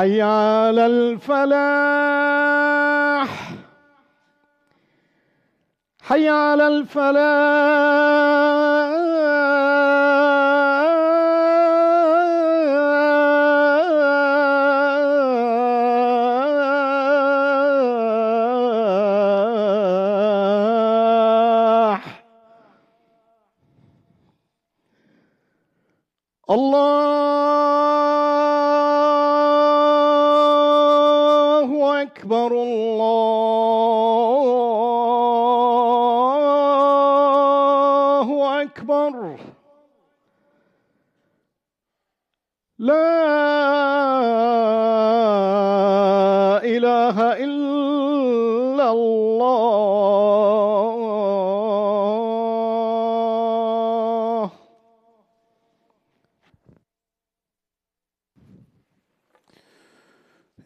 حي على الفلاح. حي على الفلاح. الله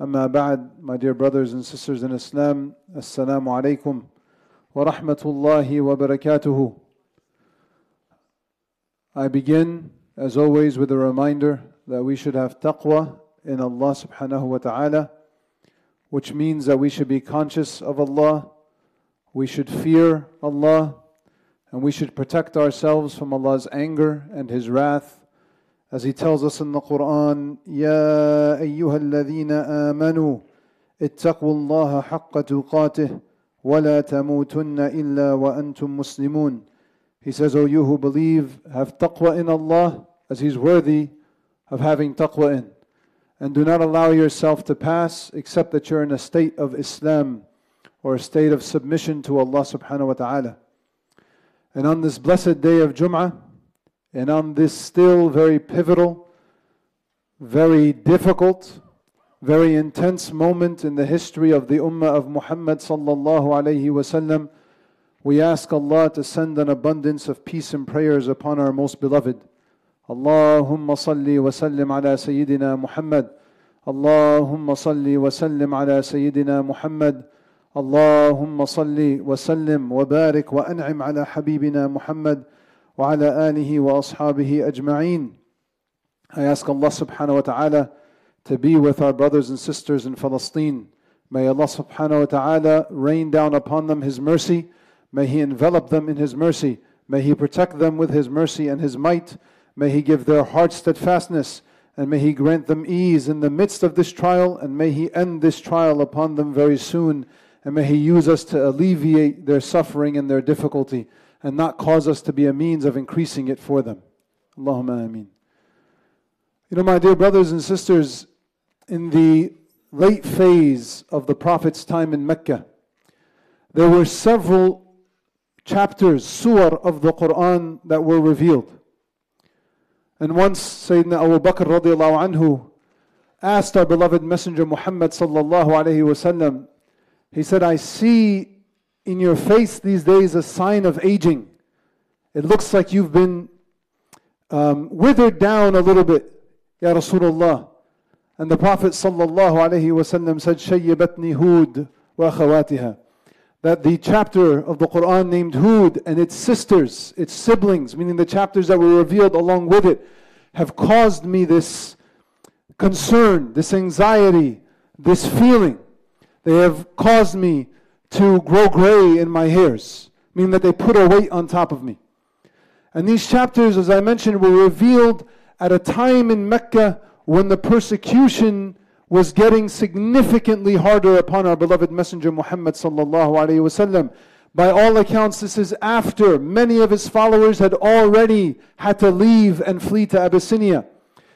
أما بعد, my dear brothers and sisters in Islam, Assalamu alaikum wa rahmatullahi wa barakatuhu. I begin, as always, with a reminder that we should have taqwa in Allah subhanahu wa ta'ala, which means that we should be conscious of Allah, we should fear Allah, and we should protect ourselves from Allah's anger and His wrath. As He tells us in the Quran, يا أيها الذين آمنوا اتقوا الله حق تقاته ولا تموتن إلا وأنتم مسلمون. He says, O you who believe, have taqwa in Allah as He's worthy of having taqwa in. And do not allow yourself to pass except that you're in a state of Islam or a state of submission to Allah subhanahu wa ta'ala. And on this blessed day of Jum'ah, and on this still very pivotal, very difficult, very intense moment in the history of the Ummah of Muhammad sallallahu alayhi wasallam, we ask Allah to send an abundance of peace and prayers upon our most beloved. Allahumma salli wa sallim ala Sayyidina Muhammad. Allahumma salli wa sallim ala Sayyidina Muhammad. Allahumma salli wa sallim wa barik wa an'im ala Habibina Muhammad. وعلى اله واصحابه اجمعين. I ask Allah subhanahu wa ta'ala to be with our brothers and sisters in Palestine. May Allah subhanahu wa ta'ala rain down upon them His mercy. May He envelop them in His mercy. May He protect them with His mercy and His might. May He give their hearts steadfastness. And may He grant them ease in the midst of this trial. And may He end this trial upon them very soon. and may He use us to alleviate their suffering and their difficulty and not cause us to be a means of increasing it for them. Allahumma ameen. You know, my dear brothers and sisters, in the late phase of the Prophet's time in Mecca, there were several chapters, surah of the Quran that were revealed. And once Sayyidina Abu Bakr radiallahu anhu asked our beloved Messenger Muhammad sallallahu alayhi wasallam, he said, I see in your face these days a sign of aging. It looks like you've been um, withered down a little bit, Ya Rasulullah. And the Prophet sallallahu alaihi wasallam said, "Shayyabatni Hud wa akhawatiha." That the chapter of the Quran named Hud and its sisters, its siblings, meaning the chapters that were revealed along with it, have caused me this concern, this anxiety, this feeling. They have caused me to grow gray in my hairs, meaning that they put a weight on top of me. And these chapters, as I mentioned, were revealed at a time in Mecca when the persecution was getting significantly harder upon our beloved Messenger Muhammad sallallahu alaihi wasallam. By all accounts, this is after many of his followers had already had to leave and flee to Abyssinia.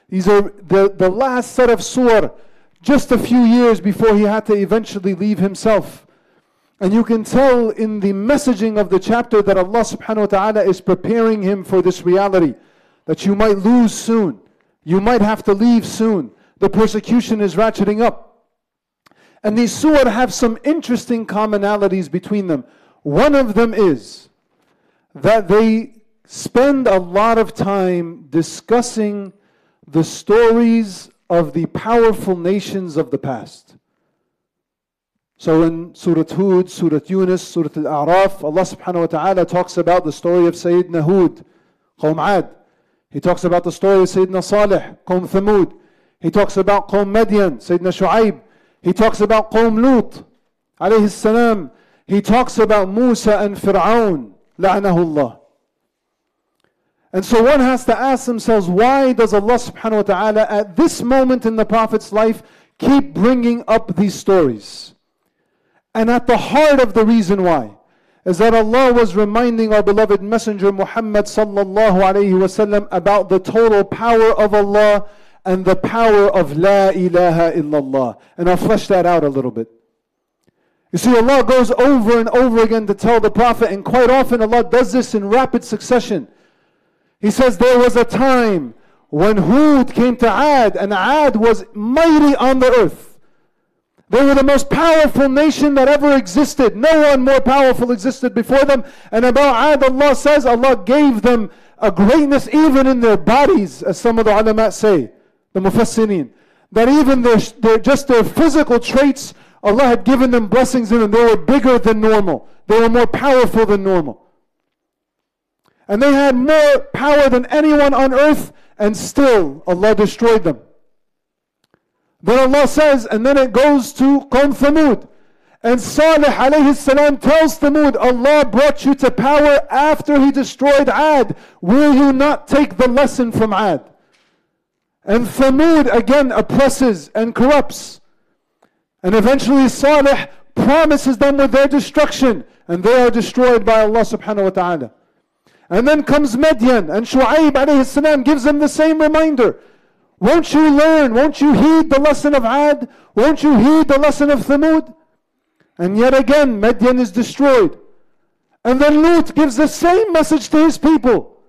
These are the, the last set of surah, just a few years before he had to eventually leave himself. And you can tell in the messaging of the chapter that Allah subhanahu wa ta'ala is preparing him for this reality that you might lose soon. You might have to leave soon. The persecution is ratcheting up. And these surah have some interesting commonalities between them. One of them is that they spend a lot of time discussing the stories of the powerful nations of the past. So in Surah Hud, Surah Yunus, Surah Al-A'raf, Allah subhanahu wa ta'ala talks about the story of Sayyidina Hud, Qawm Ad. He talks about the story of Sayyidina Salih, Qawm Thamud. He talks about Qawm Madian, Sayyidina Shu'aib. He talks about Qawm Lut, alayhi salam. He talks about Musa and Fir'aun, la'anahullah. And so one has to ask themselves, why does Allah subhanahu wa ta'ala at this moment in the Prophet's life keep bringing up these stories? And at the heart of the reason why is that Allah was reminding our beloved Messenger Muhammad sallallahu alayhi wasallam about the total power of Allah and the power of La ilaha illallah. And I'll flesh that out a little bit. You see, Allah goes over and over again to tell the Prophet, and quite often Allah does this in rapid succession. He says, There was a time when Hud came to Ad, and Ad was mighty on the earth. They were the most powerful nation that ever existed. No one more powerful existed before them. And about Ad, Allah says Allah gave them a greatness even in their bodies, as some of the ulama say, the mufassirin. That even their, their, just their physical traits, Allah had given them blessings in them. They were bigger than normal. They were more powerful than normal. And they had more power than anyone on earth, and still Allah destroyed them. Then Allah says, and then it goes to Qawm Thamud. And Salih alayhi salam tells Thamud, Allah brought you to power after He destroyed Ad. Will you not take the lesson from Ad? And Thamud again oppresses and corrupts. And eventually Salih promises them with their destruction. And they are destroyed by Allah subhanahu wa ta'ala. And then comes Midian, and Shu'aib alayhi salam gives them the same reminder. Won't you learn? Won't you heed the lesson of Ad? Won't you heed the lesson of Thamud? And yet again, Midian is destroyed. And then Lut gives the same message to his people.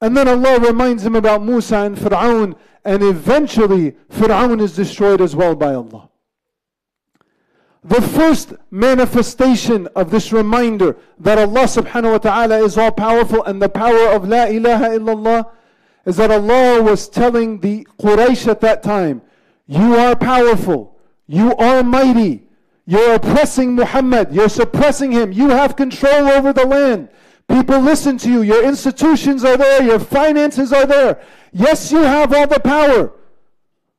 And then Allah reminds him about Musa and Fir'aun, and eventually Fir'aun is destroyed as well by Allah. The first manifestation of this reminder that Allah subhanahu wa ta'ala is all powerful and the power of La ilaha illallah is that Allah was telling the Quraysh at that time, You are powerful, you are mighty, you're oppressing Muhammad, you're suppressing him, you have control over the land. People listen to you, your institutions are there, your finances are there. Yes, you have all the power,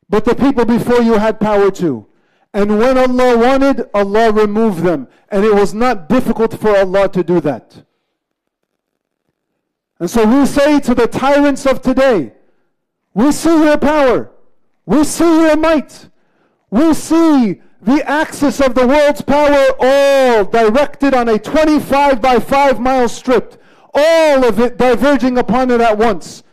but the people before you had power too. And when Allah wanted, Allah removed them. And it was not difficult for Allah to do that. And so we say to the tyrants of today, we see your power, we see your might, we see the axis of the world's power all directed on a 25 by 5 mile strip, all of it diverging upon it at once.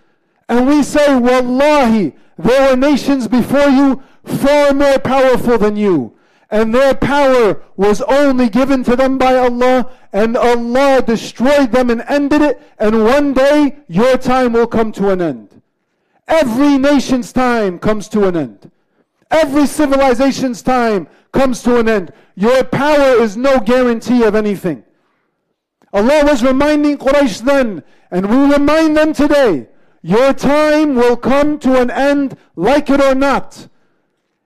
And we say, Wallahi, there were nations before you far more powerful than you. And their power was only given to them by Allah, and Allah destroyed them and ended it. And one day your time will come to an end. Every nation's time comes to an end. Every civilization's time comes to an end. Your power is no guarantee of anything. Allah was reminding Quraysh then, and we remind them today your time will come to an end, like it or not.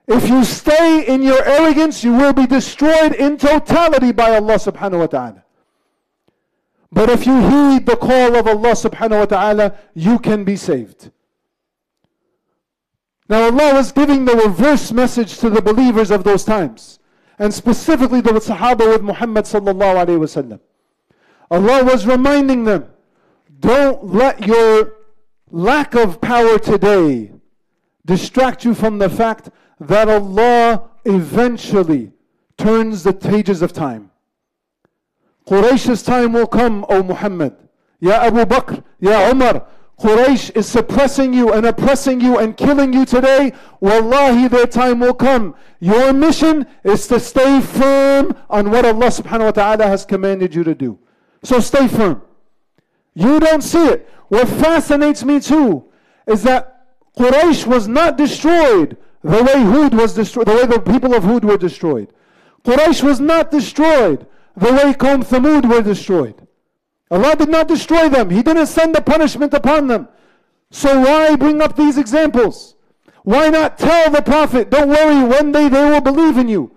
If you stay in your arrogance, you will be destroyed in totality by Allah subhanahu wa ta'ala. But if you heed the call of Allah subhanahu wa ta'ala, you can be saved. Now Allah was giving the reverse message to the believers of those times, and specifically the Sahaba with Muhammad sallallahu alaihi wasallam. Allah was reminding them, don't let your lack of power today distract you from the fact that Allah eventually turns the pages of time. Quraysh's time will come, O Muhammad. Ya Abu Bakr, Ya Umar, Quraysh is suppressing you and oppressing you and killing you today. Wallahi, their time will come. Your mission is to stay firm on what Allah subhanahu wa ta'ala has commanded you to do. So stay firm. You don't see it. What fascinates me too is that Quraysh was not destroyed the way Hud was destroyed, the way the people of Hud were destroyed. Quraysh was not destroyed the way Qawm Thamud were destroyed. Allah did not destroy them. He didn't send the punishment upon them. So why bring up these examples? Why not tell the Prophet, don't worry, one day they will believe in you.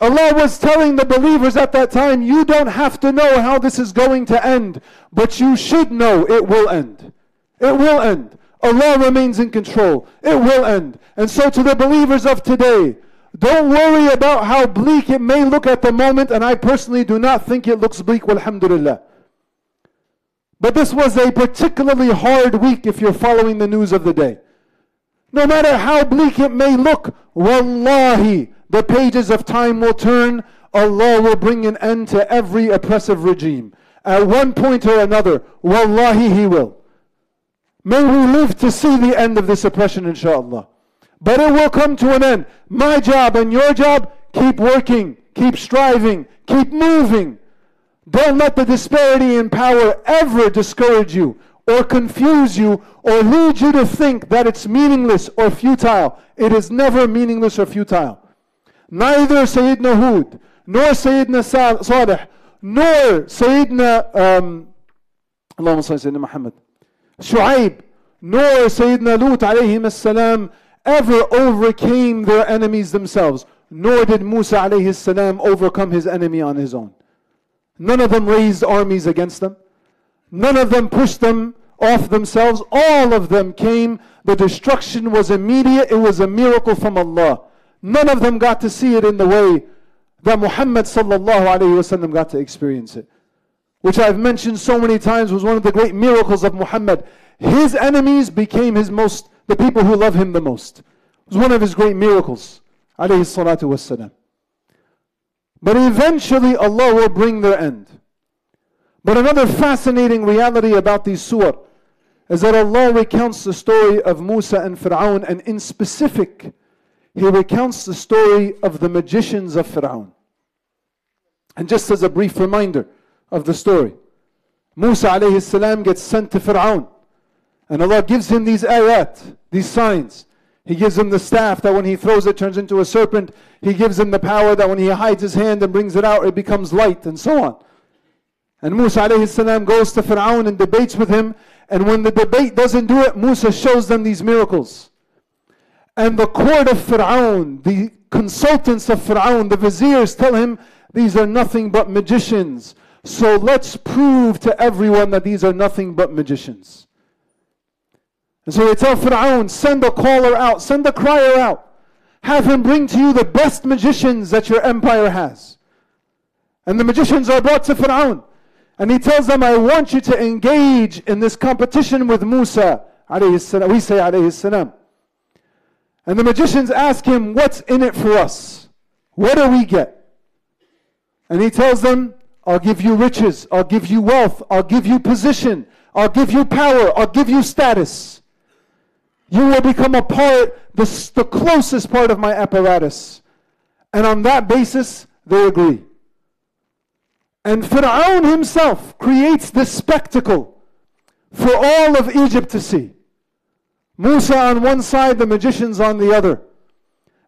Allah was telling the believers at that time, you don't have to know how this is going to end, but you should know it will end. It will end. Allah remains in control. It will end. And so to the believers of today, don't worry about how bleak it may look at the moment, and I personally do not think it looks bleak, alhamdulillah. But this was a particularly hard week if you're following the news of the day. No matter how bleak it may look, wallahi, the pages of time will turn. Allah will bring an end to every oppressive regime. At one point or another, wallahi, He will. May we live to see the end of this oppression, inshaAllah. But it will come to an end. My job and your job, keep working, keep striving, keep moving. Don't let the disparity in power ever discourage you or confuse you or lead you to think that it's meaningless or futile. It is never meaningless or futile. Neither Sayyidina Hud, nor Sayyidina Salih, nor Sayyidina, um, Allahumma Sayyidina Muhammad, Shu'aib, nor Sayyidina Lut alayhi salam ever overcame their enemies themselves, nor did Musa alayhi salam overcome his enemy on his own. None of them raised armies against them. None of them pushed them off themselves. All of them came. The destruction was immediate. It was a miracle from Allah. None of them got to see it in the way that Muhammad sallallahu alayhi wasallam got to experience it. Which I've mentioned so many times was one of the great miracles of Muhammad. His enemies became his most, the people who love him the most. It was one of his great miracles. Alayhi salatu wasalam. But eventually Allah will bring their end. But another fascinating reality about these surah is that Allah recounts the story of Musa and Fir'aun, and in specific, He recounts the story of the magicians of Fir'aun. And just as a brief reminder of the story, Musa alayhi salam gets sent to Fir'aun, and Allah gives him these ayat, these signs. He gives him the staff that when he throws it turns into a serpent. He gives him the power that when he hides his hand and brings it out, it becomes light, and so on. And Musa alayhi salam goes to Fir'aun and debates with him. And when the debate doesn't do it, Musa shows them these miracles. And the court of Fir'aun, the consultants of Fir'aun, the viziers tell him, these are nothing but magicians. So let's prove to everyone that these are nothing but magicians. And so they tell Fir'aun, send a caller out, send a crier out. Have him bring to you the best magicians that your empire has. And the magicians are brought to Fir'aun. And he tells them, I want you to engage in this competition with Musa. We say alayhi salam. And the magicians ask him, What's in it for us? What do we get? And he tells them, I'll give you riches, I'll give you wealth, I'll give you position, I'll give you power, I'll give you status. You will become a part, the, the closest part of my apparatus. And on that basis, they agree. And Fir'aun himself creates this spectacle for all of Egypt to see. Musa on one side, the magicians on the other.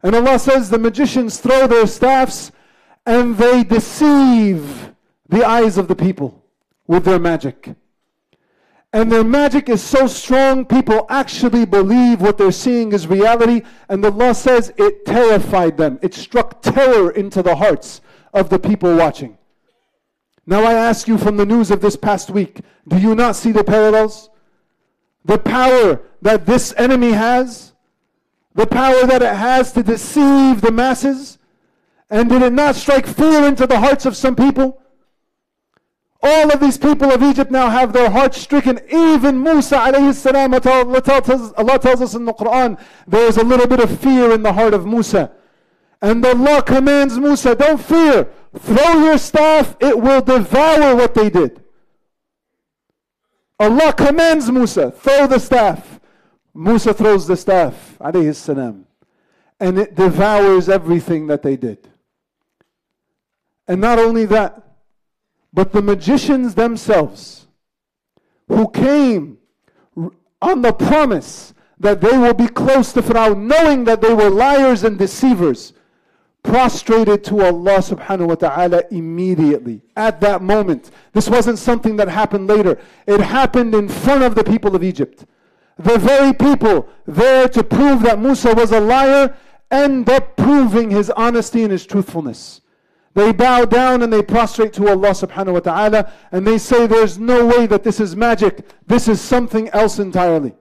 And Allah says the magicians throw their staffs and they deceive the eyes of the people with their magic. And their magic is so strong, people actually believe what they're seeing is reality. And Allah says it terrified them. It struck terror into the hearts of the people watching. Now I ask you from the news of this past week, do you not see the parallels? The power that this enemy has, the power that it has to deceive the masses. And did it not strike fear into the hearts of some people? All of these people of Egypt now have their hearts stricken. Even Musa alayhi salam, Allah tells us in the Quran, there is a little bit of fear in the heart of Musa. And Allah commands Musa, don't fear. Throw your staff, it will devour what they did. Allah commands Musa, throw the staff. Musa throws the staff, alayhi salam. And it devours everything that they did. And not only that, but the magicians themselves, who came on the promise that they will be close to Pharaoh, knowing that they were liars and deceivers, prostrated to Allah subhanahu wa ta'ala immediately at that moment. This wasn't something that happened later, it happened in front of the people of Egypt. The very people there to prove that Musa was a liar end up proving his honesty and his truthfulness. They bow down and they prostrate to Allah subhanahu wa ta'ala and they say there's no way that this is magic. This is something else entirely.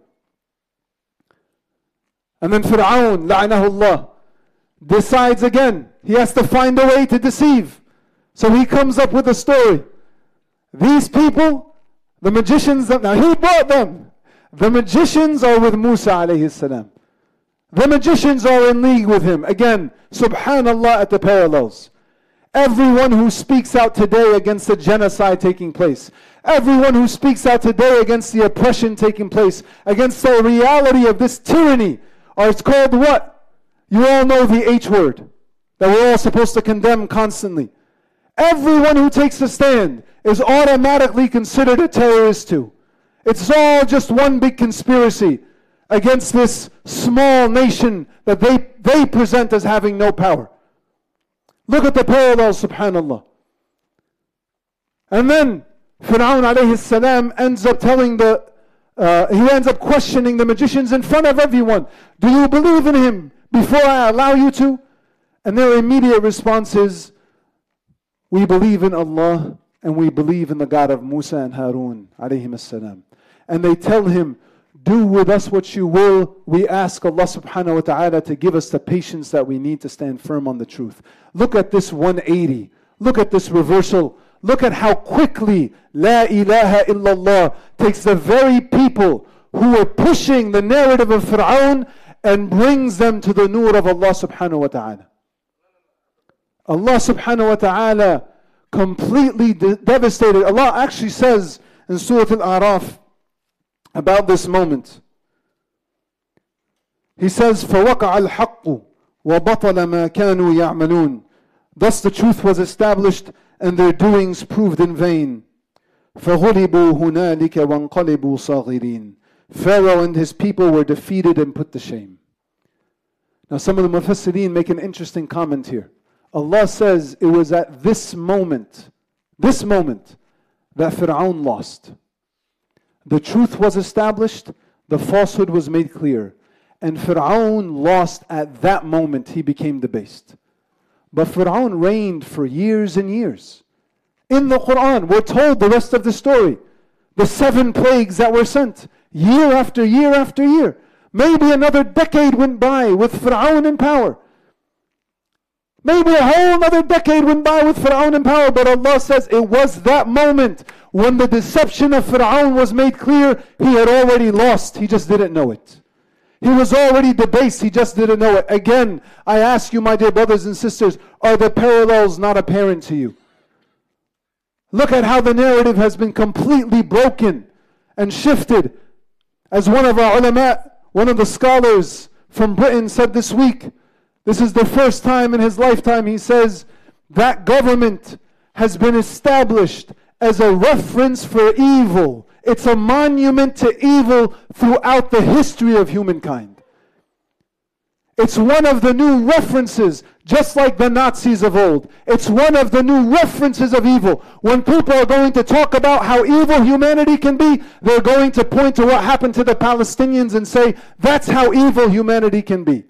And then Fir'aun, la'anahullah, decides again. He has to find a way to deceive. So he comes up with a story. These people, the magicians, now he brought them. The magicians are with Musa alayhi salam. The magicians are in league with him. Again, subhanallah at the parallels. Everyone who speaks out today against the genocide taking place, everyone who speaks out today against the oppression taking place, against the reality of this tyranny, or it's called what? You all know the H word that we're all supposed to condemn constantly. Everyone who takes a stand is automatically considered a terrorist too. It's all just one big conspiracy against this small nation that they, they present as having no power. Look at the parallels, subhanAllah. And then Fir'aun alayhi salam ends up telling the, uh, he ends up questioning the magicians in front of everyone. Do you believe in him before I allow you to? And their immediate response is, we believe in Allah and we believe in the God of Musa and Harun alayhi salam. And they tell him, do with us what you will. We ask Allah subhanahu wa ta'ala to give us the patience that we need to stand firm on the truth. Look at this 180. Look at this reversal. Look at how quickly La ilaha illallah takes the very people who were pushing the narrative of Fir'aun and brings them to the nur of Allah subhanahu wa ta'ala. Allah subhanahu wa ta'ala completely de- devastated. Allah actually says in Surah Al-A'raf, about this moment. He says, فَوَقَعَ الْحَقُّ وَبَطَلَ مَا كَانُوا يَعْمَلُونَ Thus the truth was established and their doings proved in vain. فَغُلِبُوا هُنَالِكَ وَانْقَلِبُوا صَاغِرِينَ Pharaoh and his people were defeated and put to shame. Now some of the Mufassirin make an interesting comment here. Allah says it was at this moment, this moment, that Fir'aun lost. The truth was established, the falsehood was made clear. And Fir'aun lost at that moment, he became debased. But Fir'aun reigned for years and years. In the Quran, we're told the rest of the story. The seven plagues that were sent, year after year after year. Maybe another decade went by with Fir'aun in power. Maybe a whole other decade went by with Fir'aun in power, but Allah says it was that moment when the deception of Fir'aun was made clear, he had already lost. He just didn't know it. He was already debased, he just didn't know it. Again, I ask you, my dear brothers and sisters, are the parallels not apparent to you? Look at how the narrative has been completely broken and shifted. As one of our ulama, one of the scholars from Britain said this week, this is the first time in his lifetime he says that government has been established as a reference for evil. It's a monument to evil throughout the history of humankind. It's one of the new references, just like the Nazis of old. It's one of the new references of evil. When people are going to talk about how evil humanity can be, they're going to point to what happened to the Palestinians and say, that's how evil humanity can be.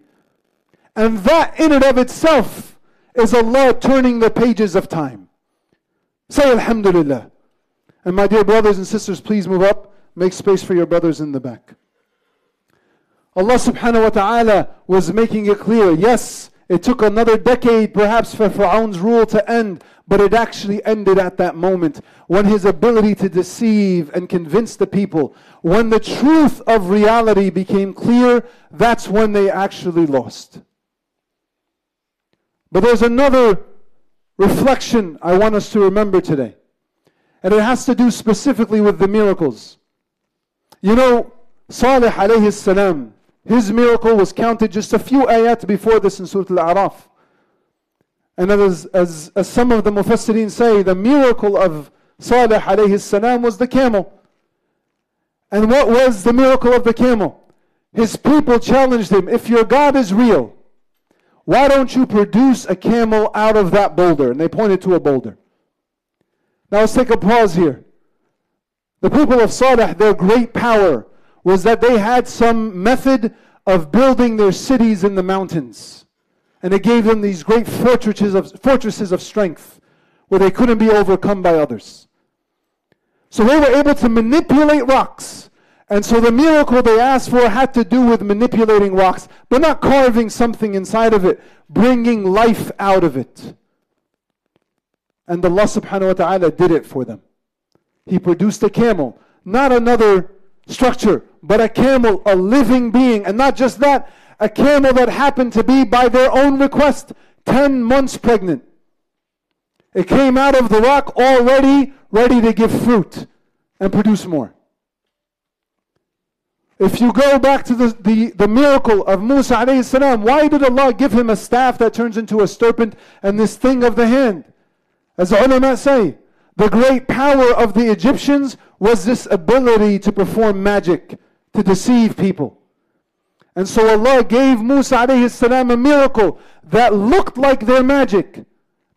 And that, in and of itself, is Allah turning the pages of time. Say Alhamdulillah. And my dear brothers and sisters, please move up. Make space for your brothers in the back. Allah subhanahu wa ta'ala was making it clear. Yes, it took another decade perhaps for Fir'aun's rule to end, but it actually ended at that moment when his ability to deceive and convince the people, when the truth of reality became clear, that's when they actually lost. But there's another reflection I want us to remember today. And it has to do specifically with the miracles. You know, Salih alayhi salam, his miracle was counted just a few ayat before this in Surah Al-A'raf. And as, as, as some of the Mufassirin say, the miracle of Salih alayhi salam was the camel. And what was the miracle of the camel? His people challenged him, if your God is real, why don't you produce a camel out of that boulder? And they pointed to a boulder. Now let's take a pause here. The people of Salih, their great power was that they had some method of building their cities in the mountains. And it gave them these great fortresses of, fortresses of strength where they couldn't be overcome by others. So they were able to manipulate rocks. And so the miracle they asked for had to do with manipulating rocks, but not carving something inside of it, bringing life out of it. And Allah subhanahu wa ta'ala did it for them. He produced a camel, not another structure, but a camel, a living being. And not just that, a camel that happened to be, by their own request, 10 months pregnant. It came out of the rock already ready to give fruit and produce more. If you go back to the, the, the miracle of Musa alayhi salam, why did Allah give him a staff that turns into a serpent and this thing of the hand? As the ulama say, the great power of the Egyptians was this ability to perform magic, to deceive people. And so Allah gave Musa alayhi salam a miracle that looked like their magic,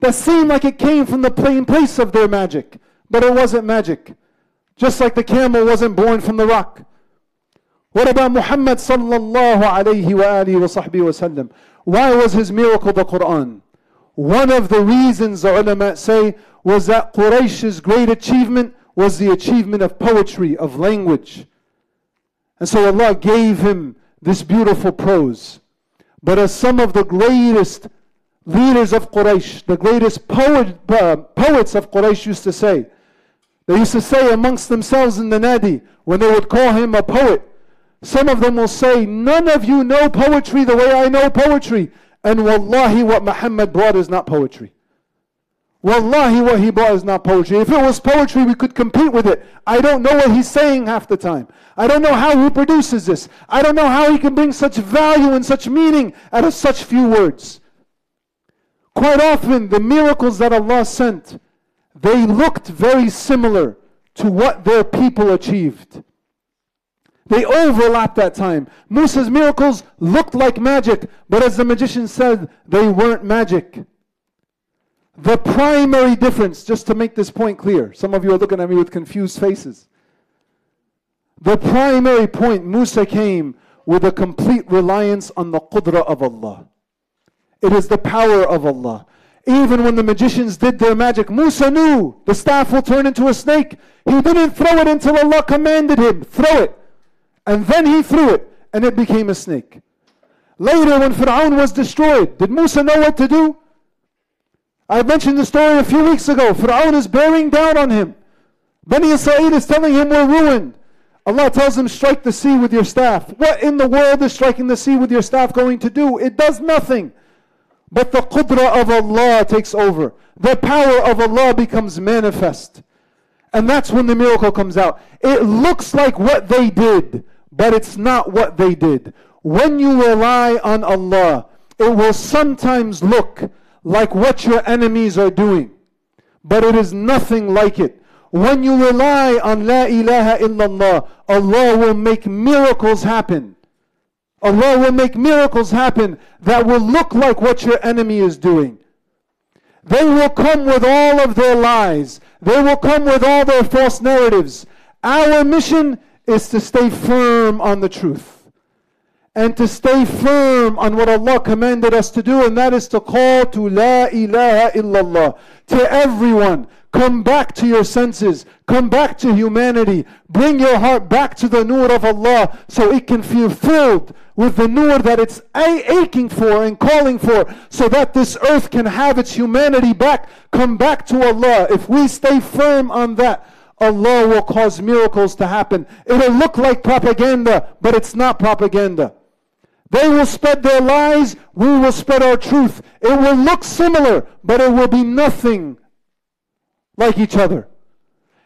that seemed like it came from the plain place of their magic, but it wasn't magic. Just like the camel wasn't born from the rock. What about Muhammad sallallahu alayhi wa alihi wa sahbihi wa sallam? Why was his miracle the Quran? One of the reasons the ulama say was that Quraysh's great achievement was the achievement of poetry, of language. And so Allah gave him this beautiful prose. But as some of the greatest leaders of Quraysh, the greatest poet, uh, poets of Quraysh used to say, they used to say amongst themselves in the Nadi, when they would call him a poet, some of them will say, None of you know poetry the way I know poetry. And wallahi, what Muhammad brought is not poetry. Wallahi, what he brought is not poetry. If it was poetry, we could compete with it. I don't know what he's saying half the time. I don't know how he produces this. I don't know how he can bring such value and such meaning out of such few words. Quite often, the miracles that Allah sent, they looked very similar to what their people achieved. They overlapped that time. Musa's miracles looked like magic, but as the magician said, they weren't magic. The primary difference, just to make this point clear, some of you are looking at me with confused faces. The primary point, Musa came with a complete reliance on the qudra of Allah. It is the power of Allah. Even when the magicians did their magic, Musa knew the staff will turn into a snake. He didn't throw it until Allah commanded him, throw it. And then he threw it, and it became a snake. Later, when Fir'aun was destroyed, did Musa know what to do? I mentioned the story a few weeks ago. Fir'aun is bearing down on him. Bani Israel is telling him we're ruined. Allah tells him, strike the sea with your staff. What in the world is striking the sea with your staff going to do? It does nothing. But the qudra of Allah takes over. The power of Allah becomes manifest. And that's when the miracle comes out. It looks like what they did, but it's not what they did. When you rely on Allah, it will sometimes look like what your enemies are doing, but it is nothing like it. When you rely on La ilaha illallah, Allah will make miracles happen. Allah will make miracles happen that will look like what your enemy is doing. They will come with all of their lies. They will come with all their false narratives. Our mission is to stay firm on the truth and to stay firm on what Allah commanded us to do, and that is to call to La ilaha illallah to everyone. Come back to your senses. Come back to humanity. Bring your heart back to the nur of Allah so it can feel filled with the nur that it's aching for and calling for so that this earth can have its humanity back. Come back to Allah. If we stay firm on that, Allah will cause miracles to happen. It'll look like propaganda, but it's not propaganda. They will spread their lies, we will spread our truth. It will look similar, but it will be nothing like each other.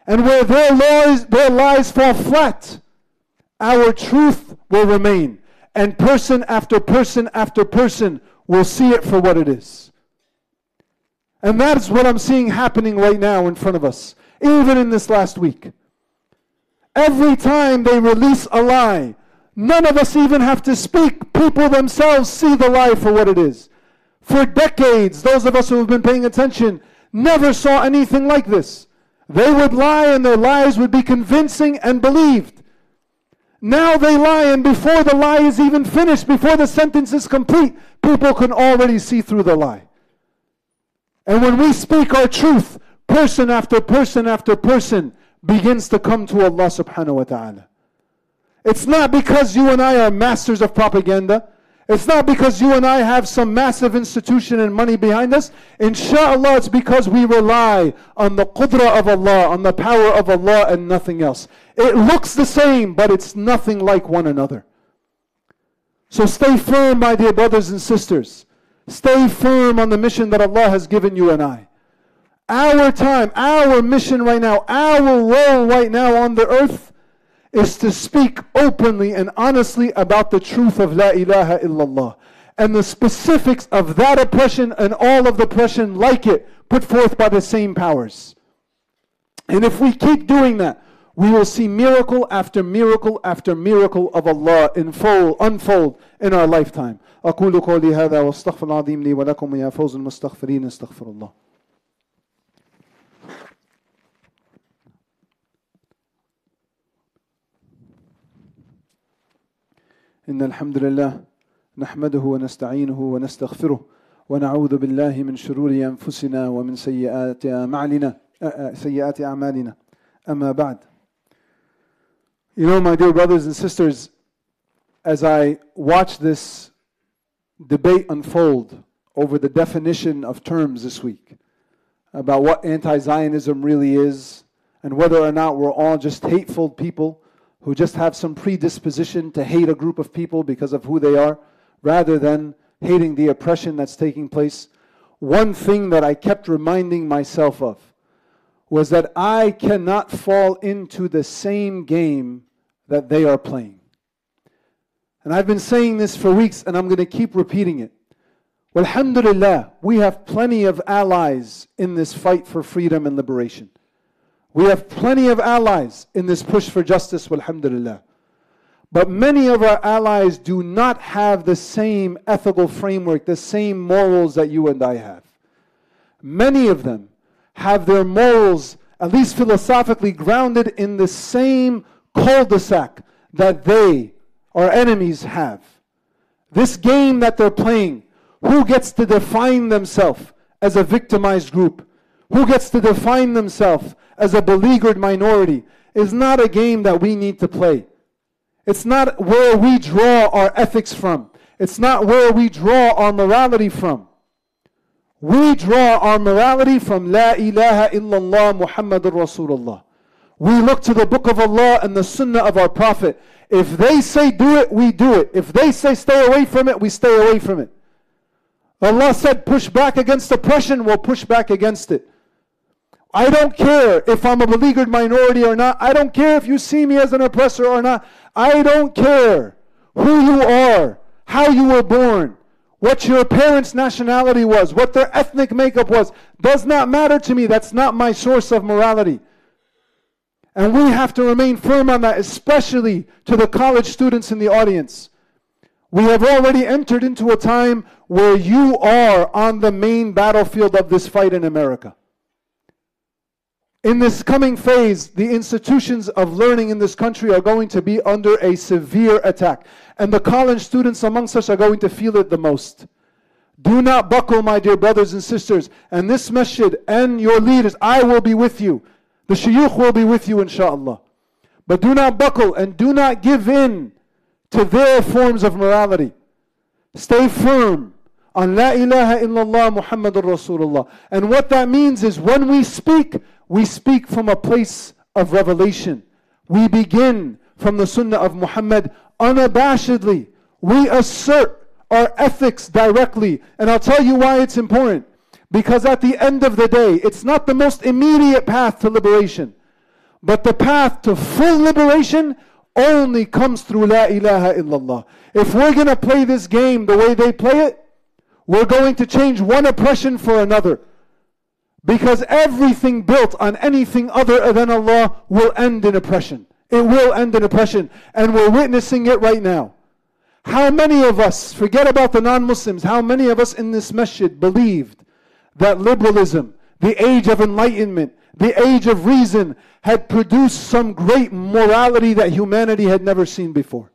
And where their lies, their lies fall flat, our truth will remain. And person after person after person will see it for what it is. And that is what I'm seeing happening right now in front of us, even in this last week. Every time they release a lie, none of us even have to speak. People themselves see the lie for what it is. For decades, those of us who have been paying attention never saw anything like this. They would lie and their lies would be convincing and believed. Now they lie, and before the lie is even finished, before the sentence is complete, people can already see through the lie. And when we speak our truth, person after person after person begins to come to Allah subhanahu wa ta'ala. It's not because you and I are masters of propaganda. It's not because you and I have some massive institution and money behind us. Inshallah, it's because we rely on the qudra of Allah, on the power of Allah, and nothing else. It looks the same, but it's nothing like one another. So stay firm, my dear brothers and sisters. Stay firm on the mission that Allah has given you and I. Our time, our mission right now, our role right now on the earth is to speak openly and honestly about the truth of La ilaha illallah and the specifics of that oppression and all of the oppression like it put forth by the same powers. And if we keep doing that, we will see miracle after miracle after miracle of Allah unfold, unfold in our lifetime. أقول قولي هذا واستغفر العظيم لي ولكم يا فوز المستغفرين استغفر الله إن الحمد لله نحمده ونستعينه ونستغفره ونعوذ بالله من شرور أنفسنا ومن سيئات أعمالنا سيئات أعمالنا أما بعد You know, my dear brothers and sisters, as I watch this debate unfold over the definition of terms this week, about what anti Zionism really is, and whether or not we're all just hateful people who just have some predisposition to hate a group of people because of who they are, rather than hating the oppression that's taking place. One thing that I kept reminding myself of was that I cannot fall into the same game that they are playing. And I've been saying this for weeks and I'm going to keep repeating it. Alhamdulillah, we have plenty of allies in this fight for freedom and liberation. We have plenty of allies in this push for justice, alhamdulillah. But many of our allies do not have the same ethical framework, the same morals that you and I have. Many of them have their morals, at least philosophically, grounded in the same cul-de-sac that they, our enemies, have. This game that they're playing, who gets to define themselves as a victimized group? Who gets to define themselves as a beleaguered minority is not a game that we need to play. It's not where we draw our ethics from. It's not where we draw our morality from. We draw our morality from La ilaha illallah Muhammadur Rasulullah. We look to the book of Allah and the sunnah of our Prophet. If they say do it, we do it. If they say stay away from it, we stay away from it. Allah said push back against oppression, we'll push back against it. I don't care if I'm a beleaguered minority or not. I don't care if you see me as an oppressor or not. I don't care who you are, how you were born, what your parents' nationality was, what their ethnic makeup was. Does not matter to me. That's not my source of morality. And we have to remain firm on that, especially to the college students in the audience. We have already entered into a time where you are on the main battlefield of this fight in America. In this coming phase, the institutions of learning in this country are going to be under a severe attack. And the college students amongst us are going to feel it the most. Do not buckle, my dear brothers and sisters. And this masjid and your leaders, I will be with you. The shuyukh will be with you, inshallah. But do not buckle and do not give in to their forms of morality. Stay firm on La ilaha illallah Muhammadur Rasulullah. And what that means is when we speak, we speak from a place of revelation. We begin from the sunnah of Muhammad unabashedly. We assert our ethics directly. And I'll tell you why it's important. Because at the end of the day, it's not the most immediate path to liberation. But the path to full liberation only comes through La ilaha illallah. If we're going to play this game the way they play it, we're going to change one oppression for another. Because everything built on anything other than Allah will end in oppression. It will end in oppression. And we're witnessing it right now. How many of us, forget about the non Muslims, how many of us in this masjid believed that liberalism, the age of enlightenment, the age of reason, had produced some great morality that humanity had never seen before?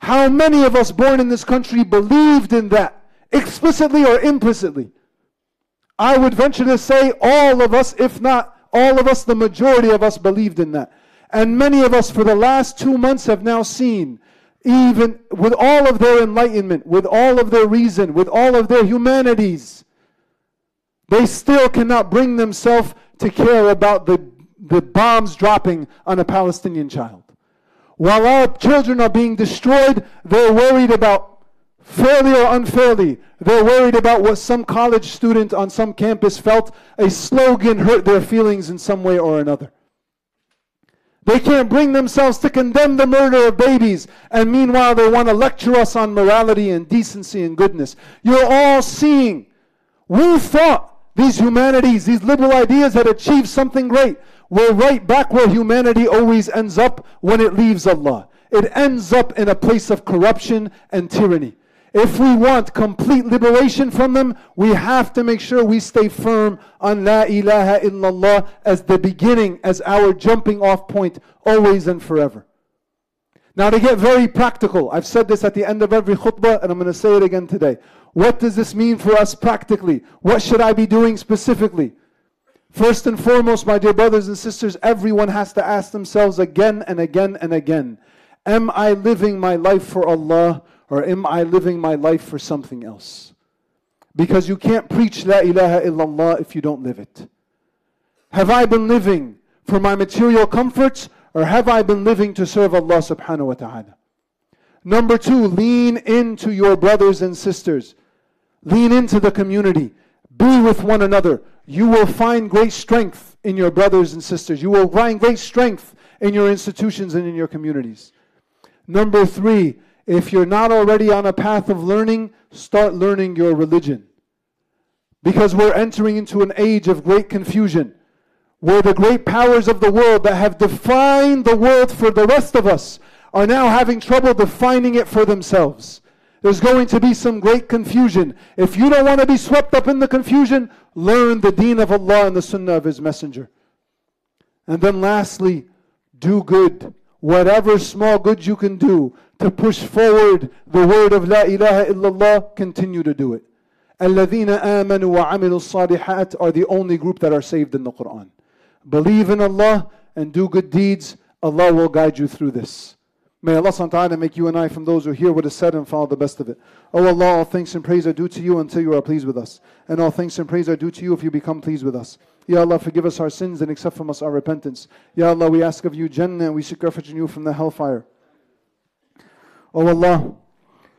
How many of us born in this country believed in that, explicitly or implicitly? I would venture to say all of us, if not all of us, the majority of us believed in that. And many of us for the last two months have now seen, even with all of their enlightenment, with all of their reason, with all of their humanities, they still cannot bring themselves to care about the, the bombs dropping on a Palestinian child. While our children are being destroyed, they're worried about fairly or unfairly. They're worried about what some college student on some campus felt a slogan hurt their feelings in some way or another. They can't bring themselves to condemn the murder of babies, and meanwhile they want to lecture us on morality and decency and goodness. You're all seeing. We thought these humanities, these liberal ideas had achieved something great. We're right back where humanity always ends up when it leaves Allah. It ends up in a place of corruption and tyranny. If we want complete liberation from them, we have to make sure we stay firm on La ilaha illallah as the beginning, as our jumping off point, always and forever. Now, to get very practical, I've said this at the end of every khutbah, and I'm going to say it again today. What does this mean for us practically? What should I be doing specifically? First and foremost, my dear brothers and sisters, everyone has to ask themselves again and again and again Am I living my life for Allah or am I living my life for something else? Because you can't preach La ilaha illallah if you don't live it. Have I been living for my material comforts or have I been living to serve Allah subhanahu wa ta'ala? Number two, lean into your brothers and sisters. Lean into the community. Be with one another. You will find great strength in your brothers and sisters. You will find great strength in your institutions and in your communities. Number three, if you're not already on a path of learning, start learning your religion. Because we're entering into an age of great confusion, where the great powers of the world that have defined the world for the rest of us are now having trouble defining it for themselves. There's going to be some great confusion. If you don't want to be swept up in the confusion, learn the deen of Allah and the sunnah of His Messenger. And then lastly, do good. Whatever small good you can do to push forward the word of La ilaha illallah, continue to do it. الَّذِينَ آمَنُوا وَعَمِلُوا الصَّالِحَاتِ are the only group that are saved in the Quran. Believe in Allah and do good deeds. Allah will guide you through this. May Allah subhanahu wa ta'ala make you and I from those who hear what is said and follow the best of it. O oh Allah, all thanks and praise are due to you until you are pleased with us. And all thanks and praise are due to you if you become pleased with us. Ya Allah, forgive us our sins and accept from us our repentance. Ya Allah, we ask of you Jannah and we seek refuge in you from the hellfire. O Allah,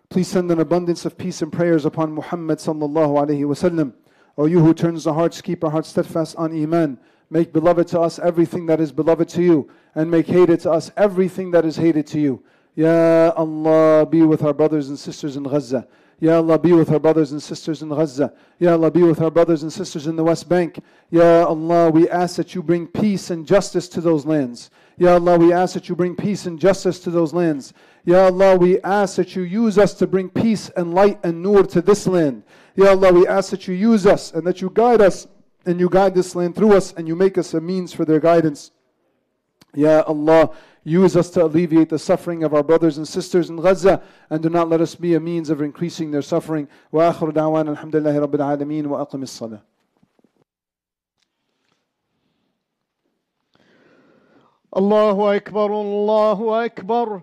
please send an abundance of peace and prayers upon Muhammad sallallahu alayhi wasallam. O you who turns the hearts, keep our hearts steadfast on Iman. Make beloved to us everything that is beloved to you, and make hated to us everything that is hated to you. Ya Allah, be with our brothers and sisters in Gaza. Ya Allah, be with our brothers and sisters in Gaza. Ya Allah, be with our brothers and sisters in the West Bank. Ya Allah, we ask that you bring peace and justice to those lands. Ya Allah, we ask that you bring peace and justice to those lands. Ya Allah, we ask that you use us to bring peace and light and nur to this land. Ya Allah, we ask that you use us and that you guide us and you guide this land through us and you make us a means for their guidance. Ya Allah, use us to alleviate the suffering of our brothers and sisters in Gaza and do not let us be a means of increasing their suffering. Wa akhiru da'wana alhamdulillahi rabbil alameen wa aqim as-salah. الله أكبر الله أكبر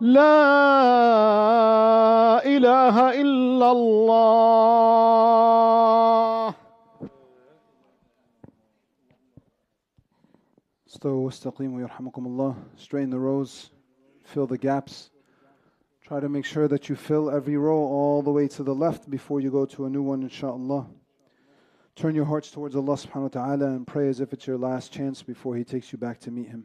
لا إله إلا الله استووا واستقيموا يرحمكم الله. Straighten the rows, fill the gaps. Try to make sure that you fill every row all the way to the left before you go to a new one, inshallah. Turn your hearts towards Allah subhanahu wa ta'ala and pray as if it's your last chance before He takes you back to meet Him.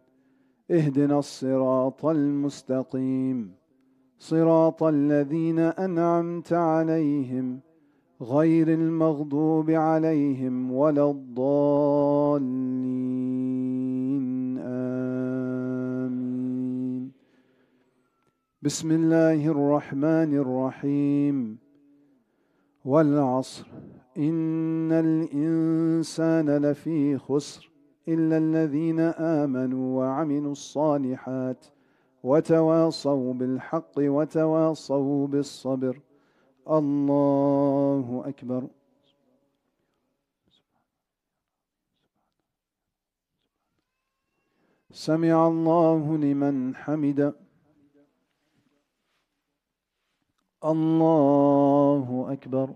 اهدنا الصراط المستقيم. صراط الذين أنعمت عليهم غير المغضوب عليهم ولا الضالين. آمين. بسم الله الرحمن الرحيم. والعصر. إن الإنسان لفي خسر. إلا الذين آمنوا وعملوا الصالحات وتواصوا بالحق وتواصوا بالصبر. الله أكبر. سمع الله لمن حمد. الله أكبر.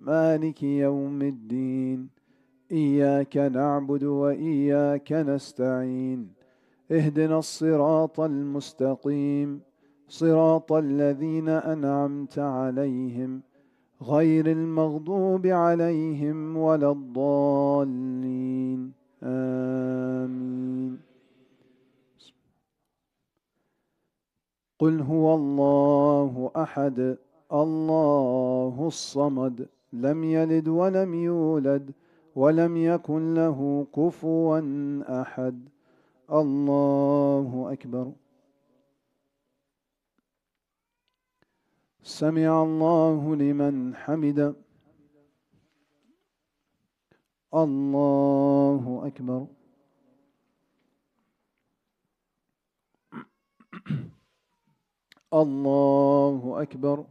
مالك يوم الدين. إياك نعبد وإياك نستعين. اهدنا الصراط المستقيم. صراط الذين أنعمت عليهم. غير المغضوب عليهم ولا الضالين. آمين. قل هو الله أحد. الله الصمد. لم يلد ولم يولد ولم يكن له كفوا أحد. الله أكبر. سمع الله لمن حمد. الله أكبر. الله أكبر.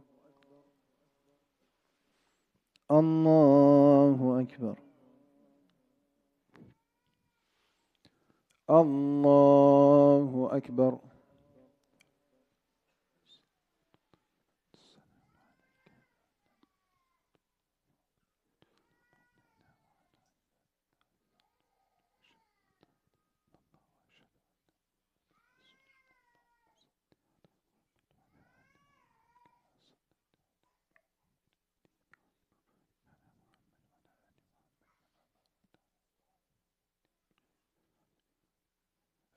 الله أكبر. الله أكبر.